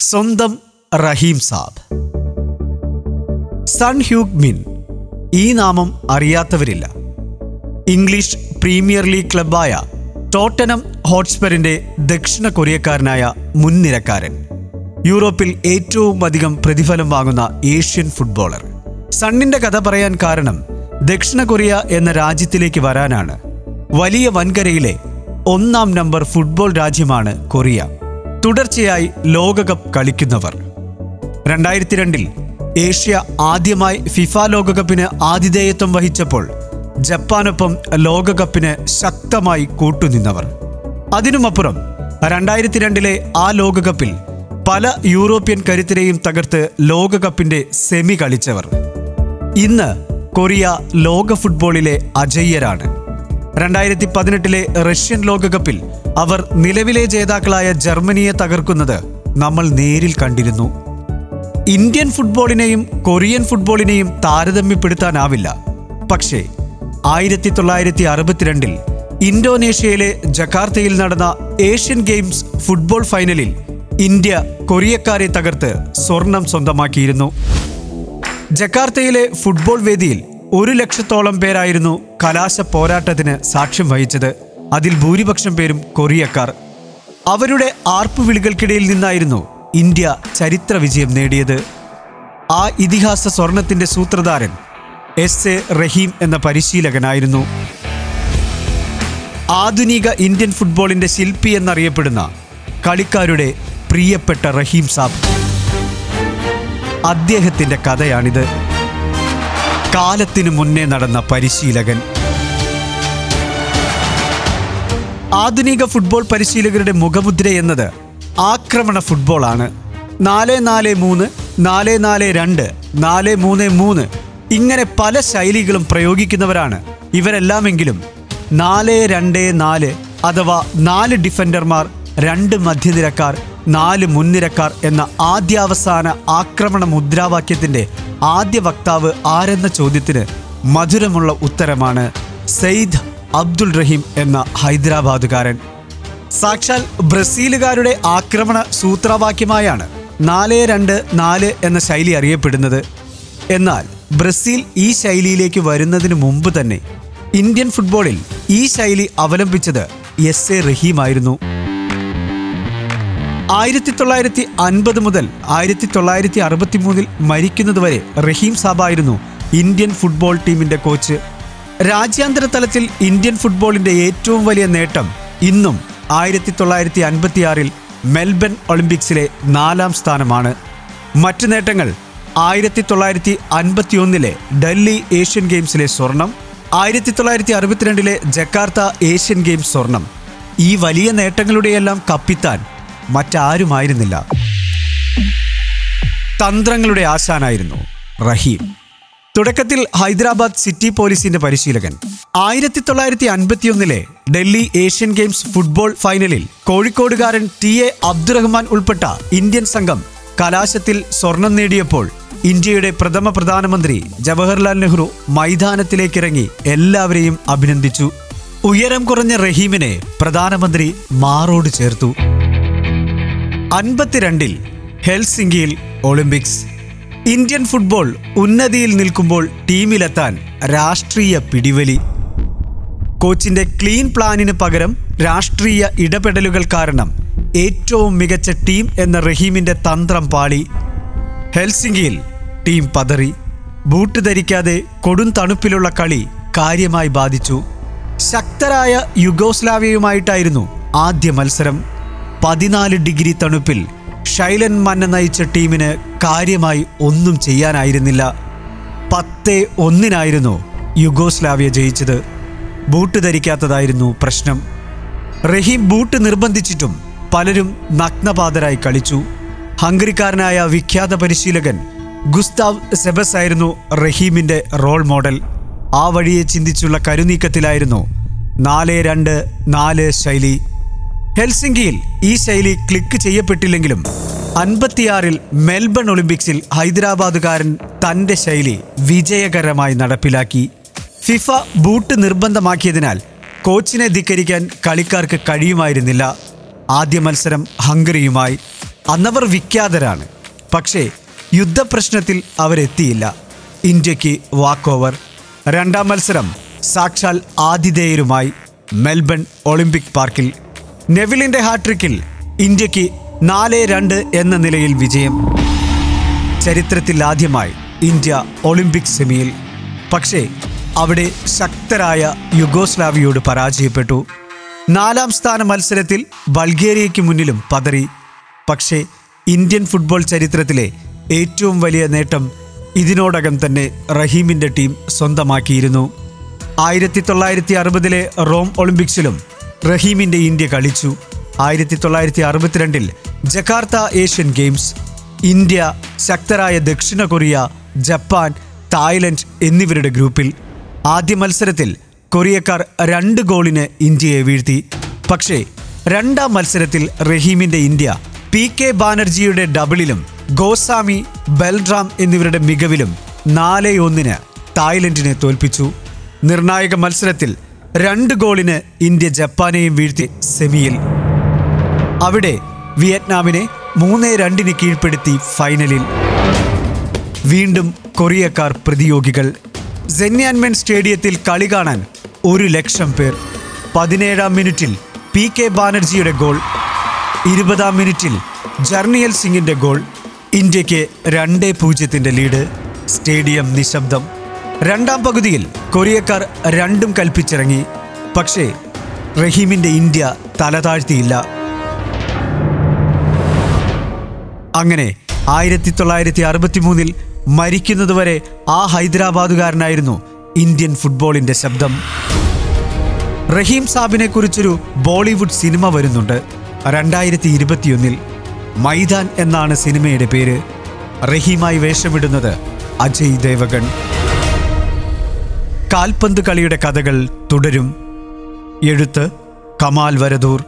സ്വന്തം റഹീം സാബ്. Sun ഹ്യൂഗ് Min. ഈ നാമം അറിയാത്തവരില്ല. ഇംഗ്ലീഷ് പ്രീമിയർ ലീഗ് ക്ലബായ ടോട്ടനം ഹോട്ട്സ്പെറിന്റെ ദക്ഷിണ കൊറിയക്കാരനായ മുൻനിരക്കാരൻ. യൂറോപ്പിൽ ഏറ്റവും അധികം പ്രതിഫലം വാങ്ങുന്ന ഏഷ്യൻ ഫുട്ബോളർ. സണ്ണിന്റെ കഥ പറയാൻ കാരണം ദക്ഷിണ കൊറിയ എന്ന രാജ്യത്തിലേക്ക് വരാനാണ്. വലിയ വൻകരയിലെ ഒന്നാം നമ്പർ ഫുട്ബോൾ രാജ്യമാണ് കൊറിയ. തുടർച്ചയായി ലോകകപ്പ് കളിക്കുന്നവർ. രണ്ടായിരത്തി രണ്ടിൽ ഏഷ്യ ആദ്യമായി ഫിഫ ലോകകപ്പിന് ആതിഥേയത്വം വഹിച്ചപ്പോൾ ജപ്പാനൊപ്പം ലോകകപ്പിന് ശക്തമായി കൂട്ടുനിന്നവർ. അതിനുമപ്പുറം രണ്ടായിരത്തി രണ്ടിലെ ആ ലോകകപ്പിൽ പല യൂറോപ്യൻ കരുത്തരെയും തകർത്ത് ലോകകപ്പിന്റെ സെമി കളിച്ചവർ. ഇന്ന് കൊറിയ ലോക ഫുട്ബോളിലെ അജയ്യരാണ്. രണ്ടായിരത്തി പതിനെട്ടിലെ റഷ്യൻ ലോകകപ്പിൽ അവർ നിലവിലെ ജേതാക്കളായ ജർമ്മനിയെ തകർക്കുന്നത് നമ്മൾ നേരിൽ കണ്ടിരുന്നു. ഇന്ത്യൻ ഫുട്ബോളിനെയും കൊറിയൻ ഫുട്ബോളിനെയും താരതമ്യപ്പെടുത്താനാവില്ല. പക്ഷേ ആയിരത്തി തൊള്ളായിരത്തി അറുപത്തിരണ്ടിൽ ഇന്തോനേഷ്യയിലെ ജക്കാർത്തയിൽ നടന്ന ഏഷ്യൻ ഗെയിംസ് ഫുട്ബോൾ ഫൈനലിൽ ഇന്ത്യ കൊറിയക്കാരെ തകർത്ത് സ്വർണം സ്വന്തമാക്കിയിരുന്നു. ജക്കാർത്തയിലെ ഫുട്ബോൾ വേദിയിൽ ഒരു ലക്ഷത്തോളം പേരായിരുന്നു കലാശ പോരാട്ടത്തിന് സാക്ഷ്യം വഹിച്ചത്. അതിൽ ഭൂരിപക്ഷം പേരും കൊറിയക്കാർ. അവരുടെ ആർപ്പുവിളികൾക്കിടയിൽ നിന്നായിരുന്നു ഇന്ത്യ ചരിത്ര വിജയം നേടിയത്. ആ ഇതിഹാസ സ്വർണത്തിന്റെ സൂത്രധാരൻ എസ് എ റഹീം എന്ന പരിശീലകനായിരുന്നു. ആധുനിക ഇന്ത്യൻ ഫുട്ബോളിന്റെ ശില്പി എന്നറിയപ്പെടുന്ന കളിക്കാരുടെ പ്രിയപ്പെട്ട റഹീം സാബ്. അദ്ദേഹത്തിന്റെ കഥയാണിത്. കാലത്തിനു മുന്നേ നടന്ന പരിശീലകൻ. ആധുനിക ഫുട്ബോൾ പരിശീലകരുടെ മുഖമുദ്ര എന്നത് ആക്രമണ ഫുട്ബോളാണ്. നാല് നാല് മൂന്ന് നാല് നാല് രണ്ട് നാല് മൂന്ന് മൂന്ന് ഇങ്ങനെ പല ശൈലികളും പ്രയോഗിക്കുന്നവരാണ് ഇവരെല്ലാമെങ്കിലും. നാല് രണ്ട് നാല് അഥവാ നാല് ഡിഫൻഡർമാർ രണ്ട് മധ്യനിരക്കാർ നാല് മുൻനിരക്കാർ എന്ന ആദ്യാവസാന ആക്രമണ മുദ്രാവാക്യത്തിന്റെ ആദ്യ വക്താവ് ആരെന്ന ചോദ്യത്തിന് മധുരമുള്ള ഉത്തരമാണ് സെയ്ദ് അബ്ദുൾ റഹീം എന്ന ഹൈദരാബാദുകാരൻ. സാക്ഷാൽ ബ്രസീലുകാരുടെ ആക്രമണ സൂത്രവാക്യമായാണ് നാല് രണ്ട് നാല് എന്ന ശൈലി അറിയപ്പെടുന്നത്. എന്നാൽ ബ്രസീൽ ഈ ശൈലിയിലേക്ക് വരുന്നതിന് മുമ്പ് തന്നെ ഇന്ത്യൻ ഫുട്ബോളിൽ ഈ ശൈലി അവലംബിച്ചത് എസ് എ റഹീമായിരുന്നു. ആയിരത്തി തൊള്ളായിരത്തി അൻപത് മുതൽ ആയിരത്തി തൊള്ളായിരത്തി അറുപത്തി മൂന്നിൽ മരിക്കുന്നതുവരെ റഹീം സാബായിരുന്നു ഇന്ത്യൻ ഫുട്ബോൾ ടീമിന്റെ കോച്ച്. രാജ്യാന്തര തലത്തിൽ ഇന്ത്യൻ ഫുട്ബോളിന്റെ ഏറ്റവും വലിയ നേട്ടം ഇന്നും ആയിരത്തി തൊള്ളായിരത്തി അൻപത്തിയാറിൽ മെൽബൺ ഒളിമ്പിക്സിലെ നാലാം സ്ഥാനമാണ്. മറ്റു നേട്ടങ്ങൾ ആയിരത്തി തൊള്ളായിരത്തി അൻപത്തിയൊന്നിലെ ഡൽഹി ഏഷ്യൻ ഗെയിംസിലെ സ്വർണം ആയിരത്തി തൊള്ളായിരത്തി അറുപത്തിരണ്ടിലെ ജക്കാർത്ത ഏഷ്യൻ ഗെയിംസ് സ്വർണം. ഈ വലിയ നേട്ടങ്ങളുടെയെല്ലാം കപ്പിത്താൻ മറ്റാരുമായിരുന്നില്ല. തന്ത്രങ്ങളുടെ ആശാനായിരുന്നു റഹീം. തുടക്കത്തിൽ ഹൈദരാബാദ് സിറ്റി പോലീസിന്റെ പരിശീലകൻ. ആയിരത്തി തൊള്ളായിരത്തി അൻപത്തിയൊന്നിലെ ഡൽഹി ഏഷ്യൻ ഗെയിംസ് ഫുട്ബോൾ ഫൈനലിൽ കോഴിക്കോടുകാരൻ ടി എ അബ്ദുറഹ്മാൻ ഉൾപ്പെട്ട ഇന്ത്യൻ സംഘം കലാശത്തിൽ സ്വർണം നേടിയപ്പോൾ ഇന്ത്യയുടെ പ്രഥമ പ്രധാനമന്ത്രി ജവഹർലാൽ നെഹ്റു മൈതാനത്തിലേക്കിറങ്ങി എല്ലാവരെയും അഭിനന്ദിച്ചു. ഉയരം കുറഞ്ഞ റഹീമിനെ പ്രധാനമന്ത്രി മാറോട് ചേർത്തു. അൻപത്തിരണ്ടിൽ ഹെൽസിംഗിയിൽ ഒളിമ്പിക്സ്. ഇന്ത്യൻ ഫുട്ബോൾ ഉന്നതിയിൽ നിൽക്കുമ്പോൾ ടീമിലെത്താൻ രാഷ്ട്രീയ പിടിവലി. കോച്ചിന്റെ ക്ലീൻ പ്ലാനിന് പകരം രാഷ്ട്രീയ ഇടപെടലുകൾ കാരണം ഏറ്റവും മികച്ച ടീം എന്ന റഹീമിന്റെ തന്ത്രം പാളി. ഹെൽസിംഗിയിൽ ടീം പതറി. ബൂട്ട് ധരിക്കാതെ കൊടും തണുപ്പിലുള്ള കളി കാര്യമായി ബാധിച്ചു. ശക്തരായ യുഗോസ്ലാവിയയുമായിട്ടായിരുന്നു ആദ്യ മത്സരം. പതിനാല് ഡിഗ്രി തണുപ്പിൽ ഷൈലൻ മന്ന നയിച്ച ടീമിന് കാര്യമായി ഒന്നും ചെയ്യാനായിരുന്നില്ല. പത്ത് ഒന്നിനായിരുന്നു യുഗോസ്ലാവിയ ജയിച്ചത്. ബൂട്ട് ധരിക്കാത്തതായിരുന്നു പ്രശ്നം. റഹീം ബൂട്ട് നിർബന്ധിച്ചിട്ടും പലരും നഗ്നപാതരായി കളിച്ചു. ഹംഗറിക്കാരനായ വിഖ്യാത പരിശീലകൻ ഗുസ്താവ് സെബസ് ആയിരുന്നു റഹീമിന്റെ റോൾ മോഡൽ. ആ വഴിയെ ചിന്തിച്ചുള്ള കരുനീക്കത്തിലായിരുന്നു നാല് രണ്ട് നാല് ശൈലി. ഹെൽസിംഗിയിൽ ഈ ശൈലി ക്ലിക്ക് ചെയ്യപ്പെട്ടില്ലെങ്കിലും അൻപത്തിയാറിൽ മെൽബൺ ഒളിമ്പിക്സിൽ ഹൈദരാബാദുകാരൻ തന്റെ ശൈലി വിജയകരമായി നടപ്പിലാക്കി. ഫിഫ ബൂട്ട് നിർബന്ധമാക്കിയതിനാൽ കോച്ചിനെ ധിക്കരിക്കാൻ കളിക്കാർക്ക് കഴിയുമായിരുന്നില്ല. ആദ്യ മത്സരം ഹംഗറിയുമായി. അന്നവർ വിഖ്യാതരാണ്. പക്ഷേ യുദ്ധപ്രശ്നത്തിൽ അവരെത്തിയില്ല. ഇന്ത്യയ്ക്ക് വാക്ക് ഓവർ രണ്ടാം മത്സരം സാക്ഷാൽ ആതിഥേയരുമായി മെൽബൺ ഒളിമ്പിക് പാർക്കിൽ നെവിലിന്റെ ഹാട്രിക്കിൽ ഇന്ത്യയ്ക്ക് നാല് രണ്ട് എന്ന നിലയിൽ വിജയം. ചരിത്രത്തിൽ ആദ്യമായി ഇന്ത്യ ഒളിമ്പിക് സെമിയിൽ. പക്ഷേ അവിടെ ശക്തരായ യുഗോസ്ലാവിയോട് പരാജയപ്പെട്ടു. നാലാം സ്ഥാന മത്സരത്തിൽ ബൾഗേറിയയ്ക്ക് മുന്നിലും പതറി. പക്ഷേ ഇന്ത്യൻ ഫുട്ബോൾ ചരിത്രത്തിലെ ഏറ്റവും വലിയ നേട്ടം ഇതിനോടകം തന്നെ റഹീമിന്റെ ടീം സ്വന്തമാക്കിയിരുന്നു. ആയിരത്തി തൊള്ളായിരത്തി അറുപതിലെ റോം ഒളിമ്പിക്സിലും റഹീമിന്റെ ഇന്ത്യ കളിച്ചു. ആയിരത്തി തൊള്ളായിരത്തി അറുപത്തിരണ്ടിൽ ജക്കാർത്ത ഏഷ്യൻ ഗെയിംസ് ഇന്ത്യ ശക്തരായ ദക്ഷിണ കൊറിയ ജപ്പാൻ തായ്ലൻഡ് എന്നിവരുടെ ഗ്രൂപ്പിൽ ആദ്യ മത്സരത്തിൽ കൊറിയക്കാർ രണ്ട് ഗോളിന് ഇന്ത്യയെ വീഴ്ത്തി. പക്ഷേ രണ്ടാം മത്സരത്തിൽ റഹീമിന്റെ ഇന്ത്യ പി കെ ബാനർജിയുടെ ഡബിളിലും ഗോസാമി ബൽറാം എന്നിവരുടെ മികവിലും നാല് ഒന്നിന് തായ്ലൻഡിനെ തോൽപ്പിച്ചു. നിർണായക മത്സരത്തിൽ രണ്ട് ഗോളിന് ഇന്ത്യ ജപ്പാനെയും വീഴ്ത്തി സെമിയിൽ. അവിടെ വിയറ്റ്നാമിനെ മൂന്ന് രണ്ടിന് കീഴ്പ്പെടുത്തി ഫൈനലിൽ. വീണ്ടും കൊറിയക്കാർ പ്രതിയോഗികൾ. സെന്യാൻമെൻ സ്റ്റേഡിയത്തിൽ കളി കാണാൻ ഒരു ലക്ഷം പേർ. പതിനേഴാം മിനിറ്റിൽ പി കെ ബാനർജിയുടെ ഗോൾ. ഇരുപതാം മിനിറ്റിൽ ജർണിയൽ സിംഗിന്റെ ഗോൾ. ഇന്ത്യയ്ക്ക് രണ്ടേ പൂജ്യത്തിന്റെ ലീഡ്. സ്റ്റേഡിയം നിശബ്ദം. രണ്ടാം പകുതിയിൽ കൊറിയക്കാർ രണ്ടും കൽപ്പിച്ചിറങ്ങി. പക്ഷേ റഹീമിന്റെ ഇന്ത്യ തലതാഴ്ത്തിയില്ല. അങ്ങനെ ആയിരത്തി തൊള്ളായിരത്തി അറുപത്തി മൂന്നിൽ മരിക്കുന്നതുവരെ ആ ഹൈദരാബാദുകാരനായിരുന്നു ഇന്ത്യൻ ഫുട്ബോളിന്റെ ശബ്ദം. റഹീം സാബിനെ കുറിച്ചൊരു ബോളിവുഡ് സിനിമ വരുന്നുണ്ട്. രണ്ടായിരത്തി ഇരുപത്തിയൊന്നിൽ മൈതാൻ എന്നാണ് സിനിമയുടെ പേര്. റഹീമായി വേഷമിടുന്നത് അജയ് ദേവഗൺ. കാൽപന്ത് കളിയുടെ കഥകൾ തുടരും. എഴുത്ത് കമാൽ വരദൂർ.